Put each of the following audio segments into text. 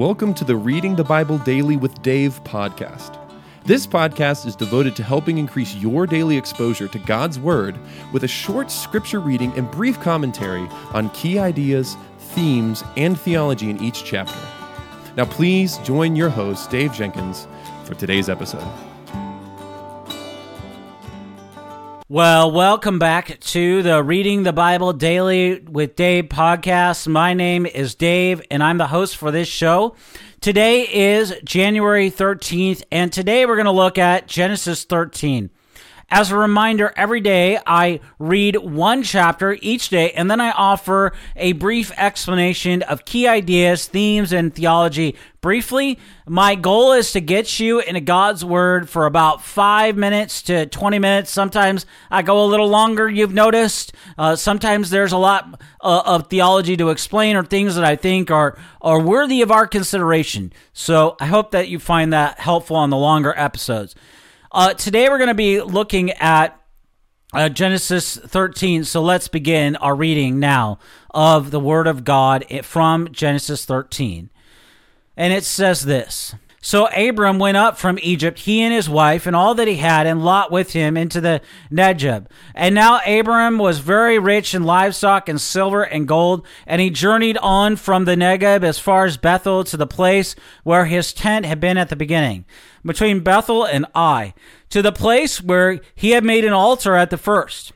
Welcome to the Reading the Bible Daily with Dave podcast. This podcast is devoted to helping increase your daily exposure to God's Word with a short scripture reading and brief commentary on key ideas, themes, and theology in each chapter. Now, please join your host, Dave Jenkins, for today's episode. Well, welcome back to the Reading the Bible Daily with Dave podcast. My name is Dave, and I'm the host for this show. Today is January 13th, and today we're going to look at Genesis 13. As a reminder, every day I read one chapter each day, and then I offer a brief explanation of key ideas, themes, and theology. Briefly, my goal is to get you into God's Word for about five minutes to 20 minutes. Sometimes I go a little longer, you've noticed. Uh, sometimes there's a lot uh, of theology to explain or things that I think are, are worthy of our consideration. So I hope that you find that helpful on the longer episodes. Uh, today we're going to be looking at uh, Genesis 13. So let's begin our reading now of the Word of God from Genesis 13. And it says this so Abram went up from Egypt, he and his wife, and all that he had, and Lot with him into the Negeb. And now Abram was very rich in livestock and silver and gold, and he journeyed on from the Negeb as far as Bethel to the place where his tent had been at the beginning, between Bethel and Ai, to the place where he had made an altar at the first.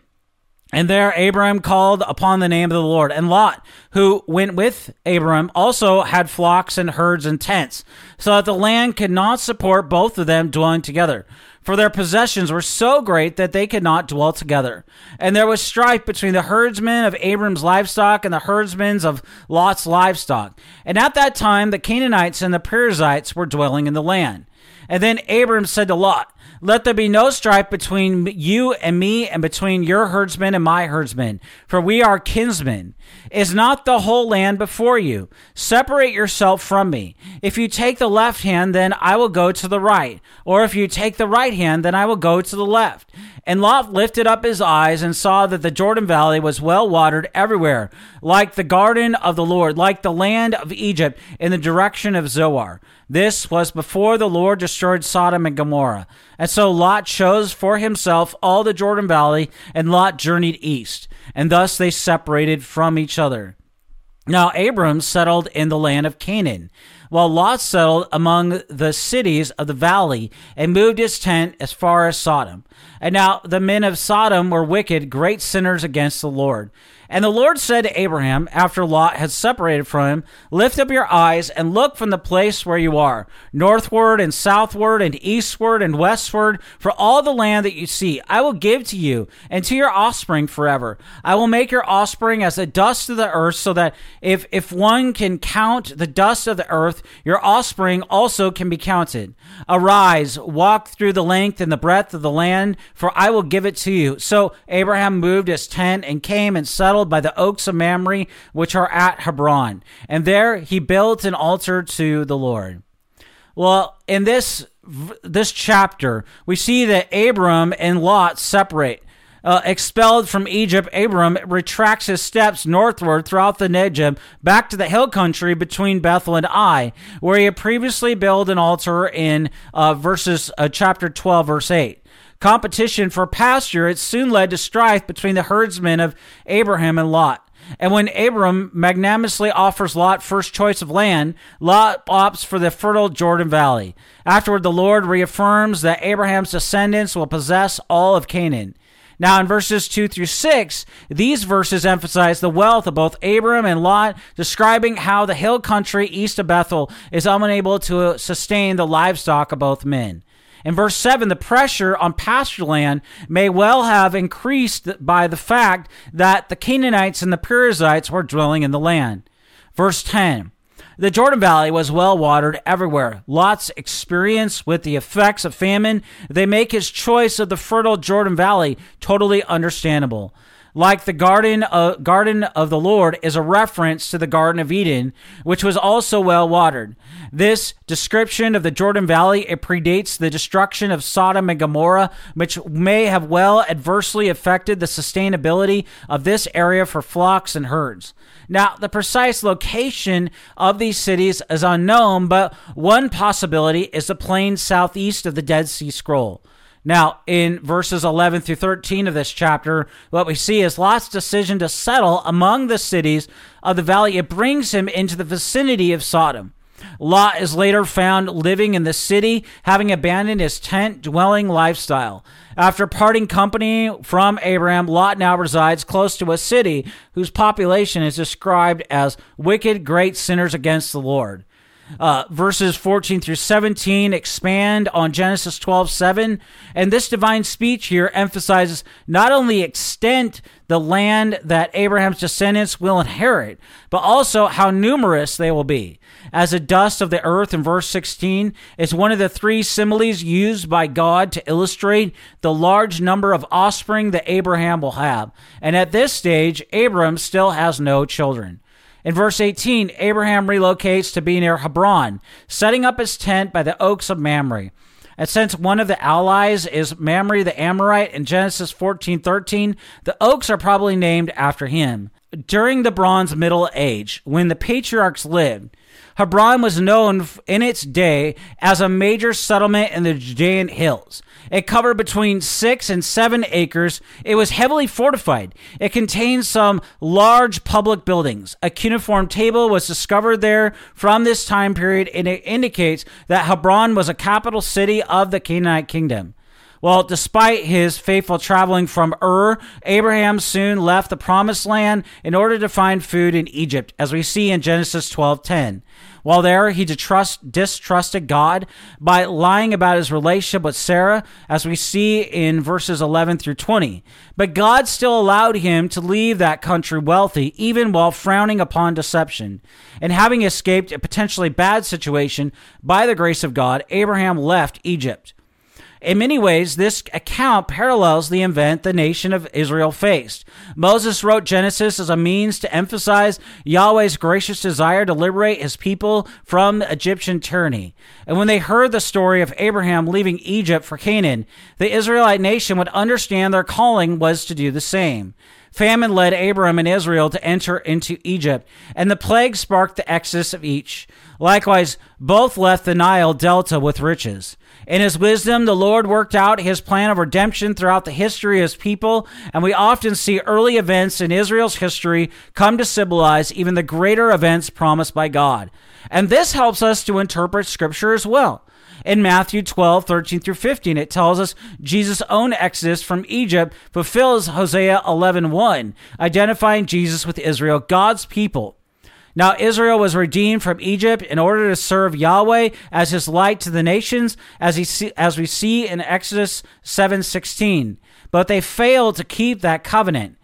And there Abram called upon the name of the Lord. And Lot, who went with Abram, also had flocks and herds and tents, so that the land could not support both of them dwelling together. For their possessions were so great that they could not dwell together. And there was strife between the herdsmen of Abram's livestock and the herdsmen of Lot's livestock. And at that time the Canaanites and the Perizzites were dwelling in the land. And then Abram said to Lot, let there be no strife between you and me, and between your herdsmen and my herdsmen, for we are kinsmen. Is not the whole land before you? Separate yourself from me. If you take the left hand, then I will go to the right, or if you take the right hand, then I will go to the left. And Lot lifted up his eyes and saw that the Jordan Valley was well watered everywhere, like the garden of the Lord, like the land of Egypt in the direction of Zoar. This was before the Lord destroyed Sodom and Gomorrah. And so Lot chose for himself all the Jordan Valley, and Lot journeyed east. And thus they separated from each other. Now Abram settled in the land of Canaan, while Lot settled among the cities of the valley and moved his tent as far as Sodom. And now the men of Sodom were wicked, great sinners against the Lord. And the Lord said to Abraham, after Lot had separated from him, Lift up your eyes and look from the place where you are, northward and southward and eastward and westward, for all the land that you see, I will give to you and to your offspring forever. I will make your offspring as the dust of the earth, so that if, if one can count the dust of the earth, your offspring also can be counted. Arise, walk through the length and the breadth of the land, for I will give it to you. So Abraham moved his tent and came and settled by the oaks of Mamre, which are at Hebron. And there he built an altar to the Lord. Well, in this this chapter, we see that Abram and Lot separate. Uh, expelled from Egypt, Abram retracts his steps northward throughout the Negev back to the hill country between Bethel and Ai, where he had previously built an altar in uh, verses uh, chapter 12, verse 8 competition for pasture, it soon led to strife between the herdsmen of Abraham and Lot. And when Abram magnanimously offers Lot first choice of land, Lot opts for the fertile Jordan Valley. Afterward, the Lord reaffirms that Abraham's descendants will possess all of Canaan. Now, in verses 2 through 6, these verses emphasize the wealth of both Abram and Lot, describing how the hill country east of Bethel is unable to sustain the livestock of both men. In verse 7, the pressure on pasture land may well have increased by the fact that the Canaanites and the Perizzites were dwelling in the land. Verse 10, the Jordan Valley was well watered everywhere. Lot's experience with the effects of famine, they make his choice of the fertile Jordan Valley totally understandable. Like the garden of, garden of the Lord is a reference to the Garden of Eden, which was also well watered. This description of the Jordan Valley it predates the destruction of Sodom and Gomorrah, which may have well adversely affected the sustainability of this area for flocks and herds. Now, the precise location of these cities is unknown, but one possibility is the plain southeast of the Dead Sea Scroll. Now, in verses 11 through 13 of this chapter, what we see is Lot's decision to settle among the cities of the valley. It brings him into the vicinity of Sodom. Lot is later found living in the city, having abandoned his tent dwelling lifestyle. After parting company from Abraham, Lot now resides close to a city whose population is described as wicked, great sinners against the Lord. Uh, verses 14 through 17 expand on Genesis 12 7. And this divine speech here emphasizes not only extent the land that Abraham's descendants will inherit, but also how numerous they will be. As the dust of the earth in verse 16 is one of the three similes used by God to illustrate the large number of offspring that Abraham will have. And at this stage, Abram still has no children. In verse 18, Abraham relocates to be near Hebron, setting up his tent by the oaks of Mamre. And since one of the allies is Mamre the Amorite in Genesis 14:13, the oaks are probably named after him. During the Bronze Middle Age, when the patriarchs lived, Hebron was known in its day as a major settlement in the Judean hills. It covered between six and seven acres. It was heavily fortified. It contained some large public buildings. A cuneiform table was discovered there from this time period, and it indicates that Hebron was a capital city of the Canaanite kingdom. Well, despite his faithful traveling from Ur, Abraham soon left the promised land in order to find food in Egypt, as we see in Genesis 12:10. While there, he distrust, distrusted God by lying about his relationship with Sarah, as we see in verses 11 through 20. But God still allowed him to leave that country wealthy, even while frowning upon deception. And having escaped a potentially bad situation by the grace of God, Abraham left Egypt. In many ways, this account parallels the event the nation of Israel faced. Moses wrote Genesis as a means to emphasize Yahweh's gracious desire to liberate his people from Egyptian tyranny. And when they heard the story of Abraham leaving Egypt for Canaan, the Israelite nation would understand their calling was to do the same. Famine led Abram and Israel to enter into Egypt, and the plague sparked the exodus of each. Likewise, both left the Nile Delta with riches. In his wisdom, the Lord worked out his plan of redemption throughout the history of his people, and we often see early events in Israel's history come to symbolize even the greater events promised by God. And this helps us to interpret scripture as well. In Matthew 12, 13 through 15, it tells us Jesus' own exodus from Egypt fulfills Hosea 11, 1, identifying Jesus with Israel, God's people. Now Israel was redeemed from Egypt in order to serve Yahweh as his light to the nations, as, he as we see in Exodus 7:16. But they failed to keep that covenant.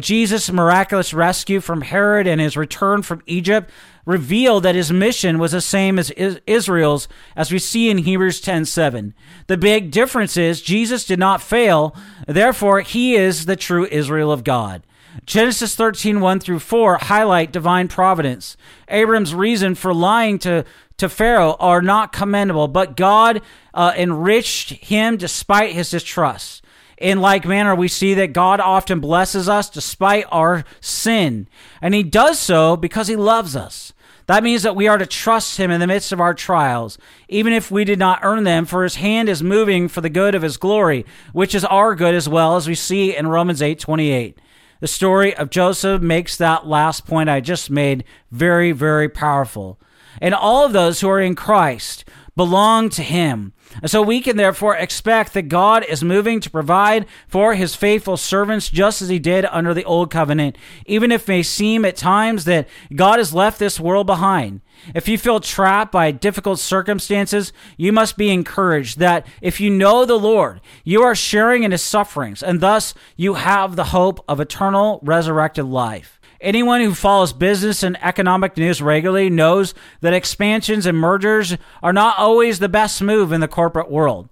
Jesus' miraculous rescue from Herod and his return from Egypt revealed that his mission was the same as Israel's, as we see in Hebrews 10:7. The big difference is Jesus did not fail, therefore he is the true Israel of God. Genesis 13, 1 through 4 highlight divine providence. Abram's reason for lying to, to Pharaoh are not commendable, but God uh, enriched him despite his distrust. In like manner, we see that God often blesses us despite our sin, and he does so because he loves us. That means that we are to trust him in the midst of our trials, even if we did not earn them, for his hand is moving for the good of his glory, which is our good as well, as we see in Romans 8 28. The story of Joseph makes that last point I just made very, very powerful. And all of those who are in Christ belong to him. So we can therefore expect that God is moving to provide for his faithful servants just as he did under the old covenant, even if it may seem at times that God has left this world behind. If you feel trapped by difficult circumstances, you must be encouraged that if you know the Lord, you are sharing in his sufferings, and thus you have the hope of eternal resurrected life. Anyone who follows business and economic news regularly knows that expansions and mergers are not always the best move in the corporate world.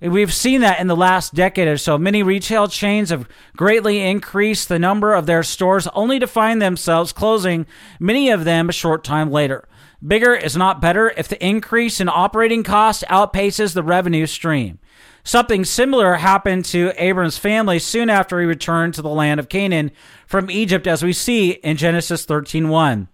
We've seen that in the last decade or so. Many retail chains have greatly increased the number of their stores only to find themselves closing, many of them a short time later. Bigger is not better if the increase in operating costs outpaces the revenue stream. Something similar happened to Abram's family soon after he returned to the land of Canaan from Egypt as we see in Genesis 13:1.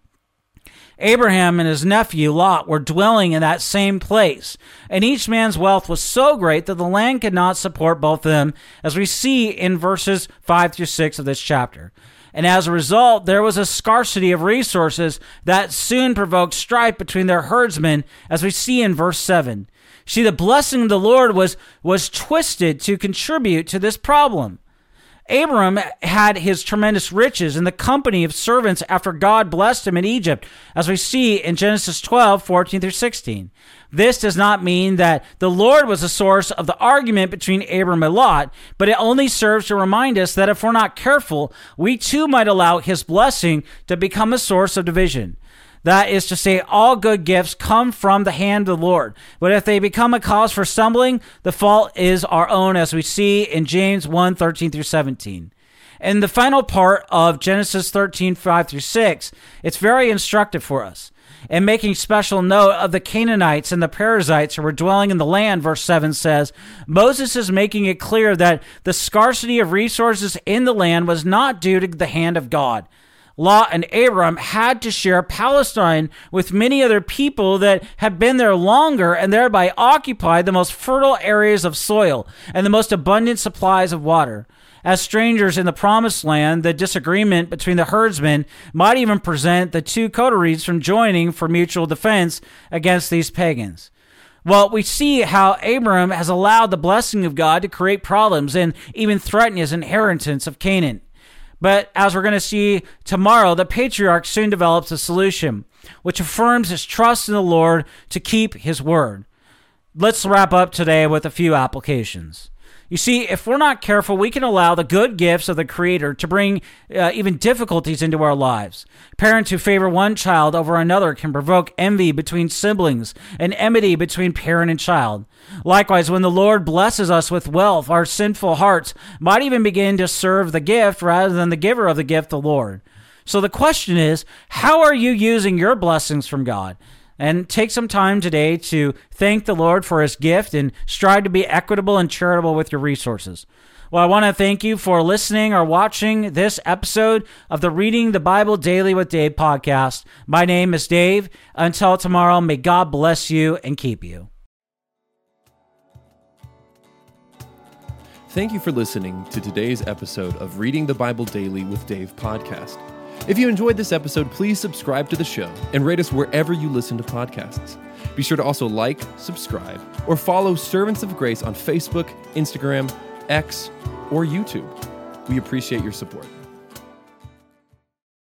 Abraham and his nephew Lot were dwelling in that same place, and each man's wealth was so great that the land could not support both of them, as we see in verses 5 through 6 of this chapter. And as a result, there was a scarcity of resources that soon provoked strife between their herdsmen, as we see in verse 7. See, the blessing of the Lord was, was twisted to contribute to this problem. Abram had his tremendous riches in the company of servants after God blessed him in Egypt, as we see in Genesis 12, 14 through 16. This does not mean that the Lord was the source of the argument between Abram and Lot, but it only serves to remind us that if we're not careful, we too might allow his blessing to become a source of division. That is to say, all good gifts come from the hand of the Lord. But if they become a cause for stumbling, the fault is our own, as we see in James 1 13 through 17. In the final part of Genesis 13 5 through 6, it's very instructive for us. And making special note of the Canaanites and the Perizzites who were dwelling in the land, verse 7 says, Moses is making it clear that the scarcity of resources in the land was not due to the hand of God Lot and Abram had to share Palestine with many other people that had been there longer and thereby occupied the most fertile areas of soil and the most abundant supplies of water. As strangers in the promised land, the disagreement between the herdsmen might even prevent the two coteries from joining for mutual defense against these pagans. Well, we see how Abram has allowed the blessing of God to create problems and even threaten his inheritance of Canaan. But as we're going to see tomorrow, the patriarch soon develops a solution, which affirms his trust in the Lord to keep his word. Let's wrap up today with a few applications. You see, if we're not careful, we can allow the good gifts of the Creator to bring uh, even difficulties into our lives. Parents who favor one child over another can provoke envy between siblings and enmity between parent and child. Likewise, when the Lord blesses us with wealth, our sinful hearts might even begin to serve the gift rather than the giver of the gift, the Lord. So the question is, how are you using your blessings from God? And take some time today to thank the Lord for his gift and strive to be equitable and charitable with your resources. Well, I want to thank you for listening or watching this episode of the Reading the Bible Daily with Dave podcast. My name is Dave. Until tomorrow, may God bless you and keep you. Thank you for listening to today's episode of Reading the Bible Daily with Dave podcast. If you enjoyed this episode, please subscribe to the show and rate us wherever you listen to podcasts. Be sure to also like, subscribe, or follow Servants of Grace on Facebook, Instagram, X, or YouTube. We appreciate your support.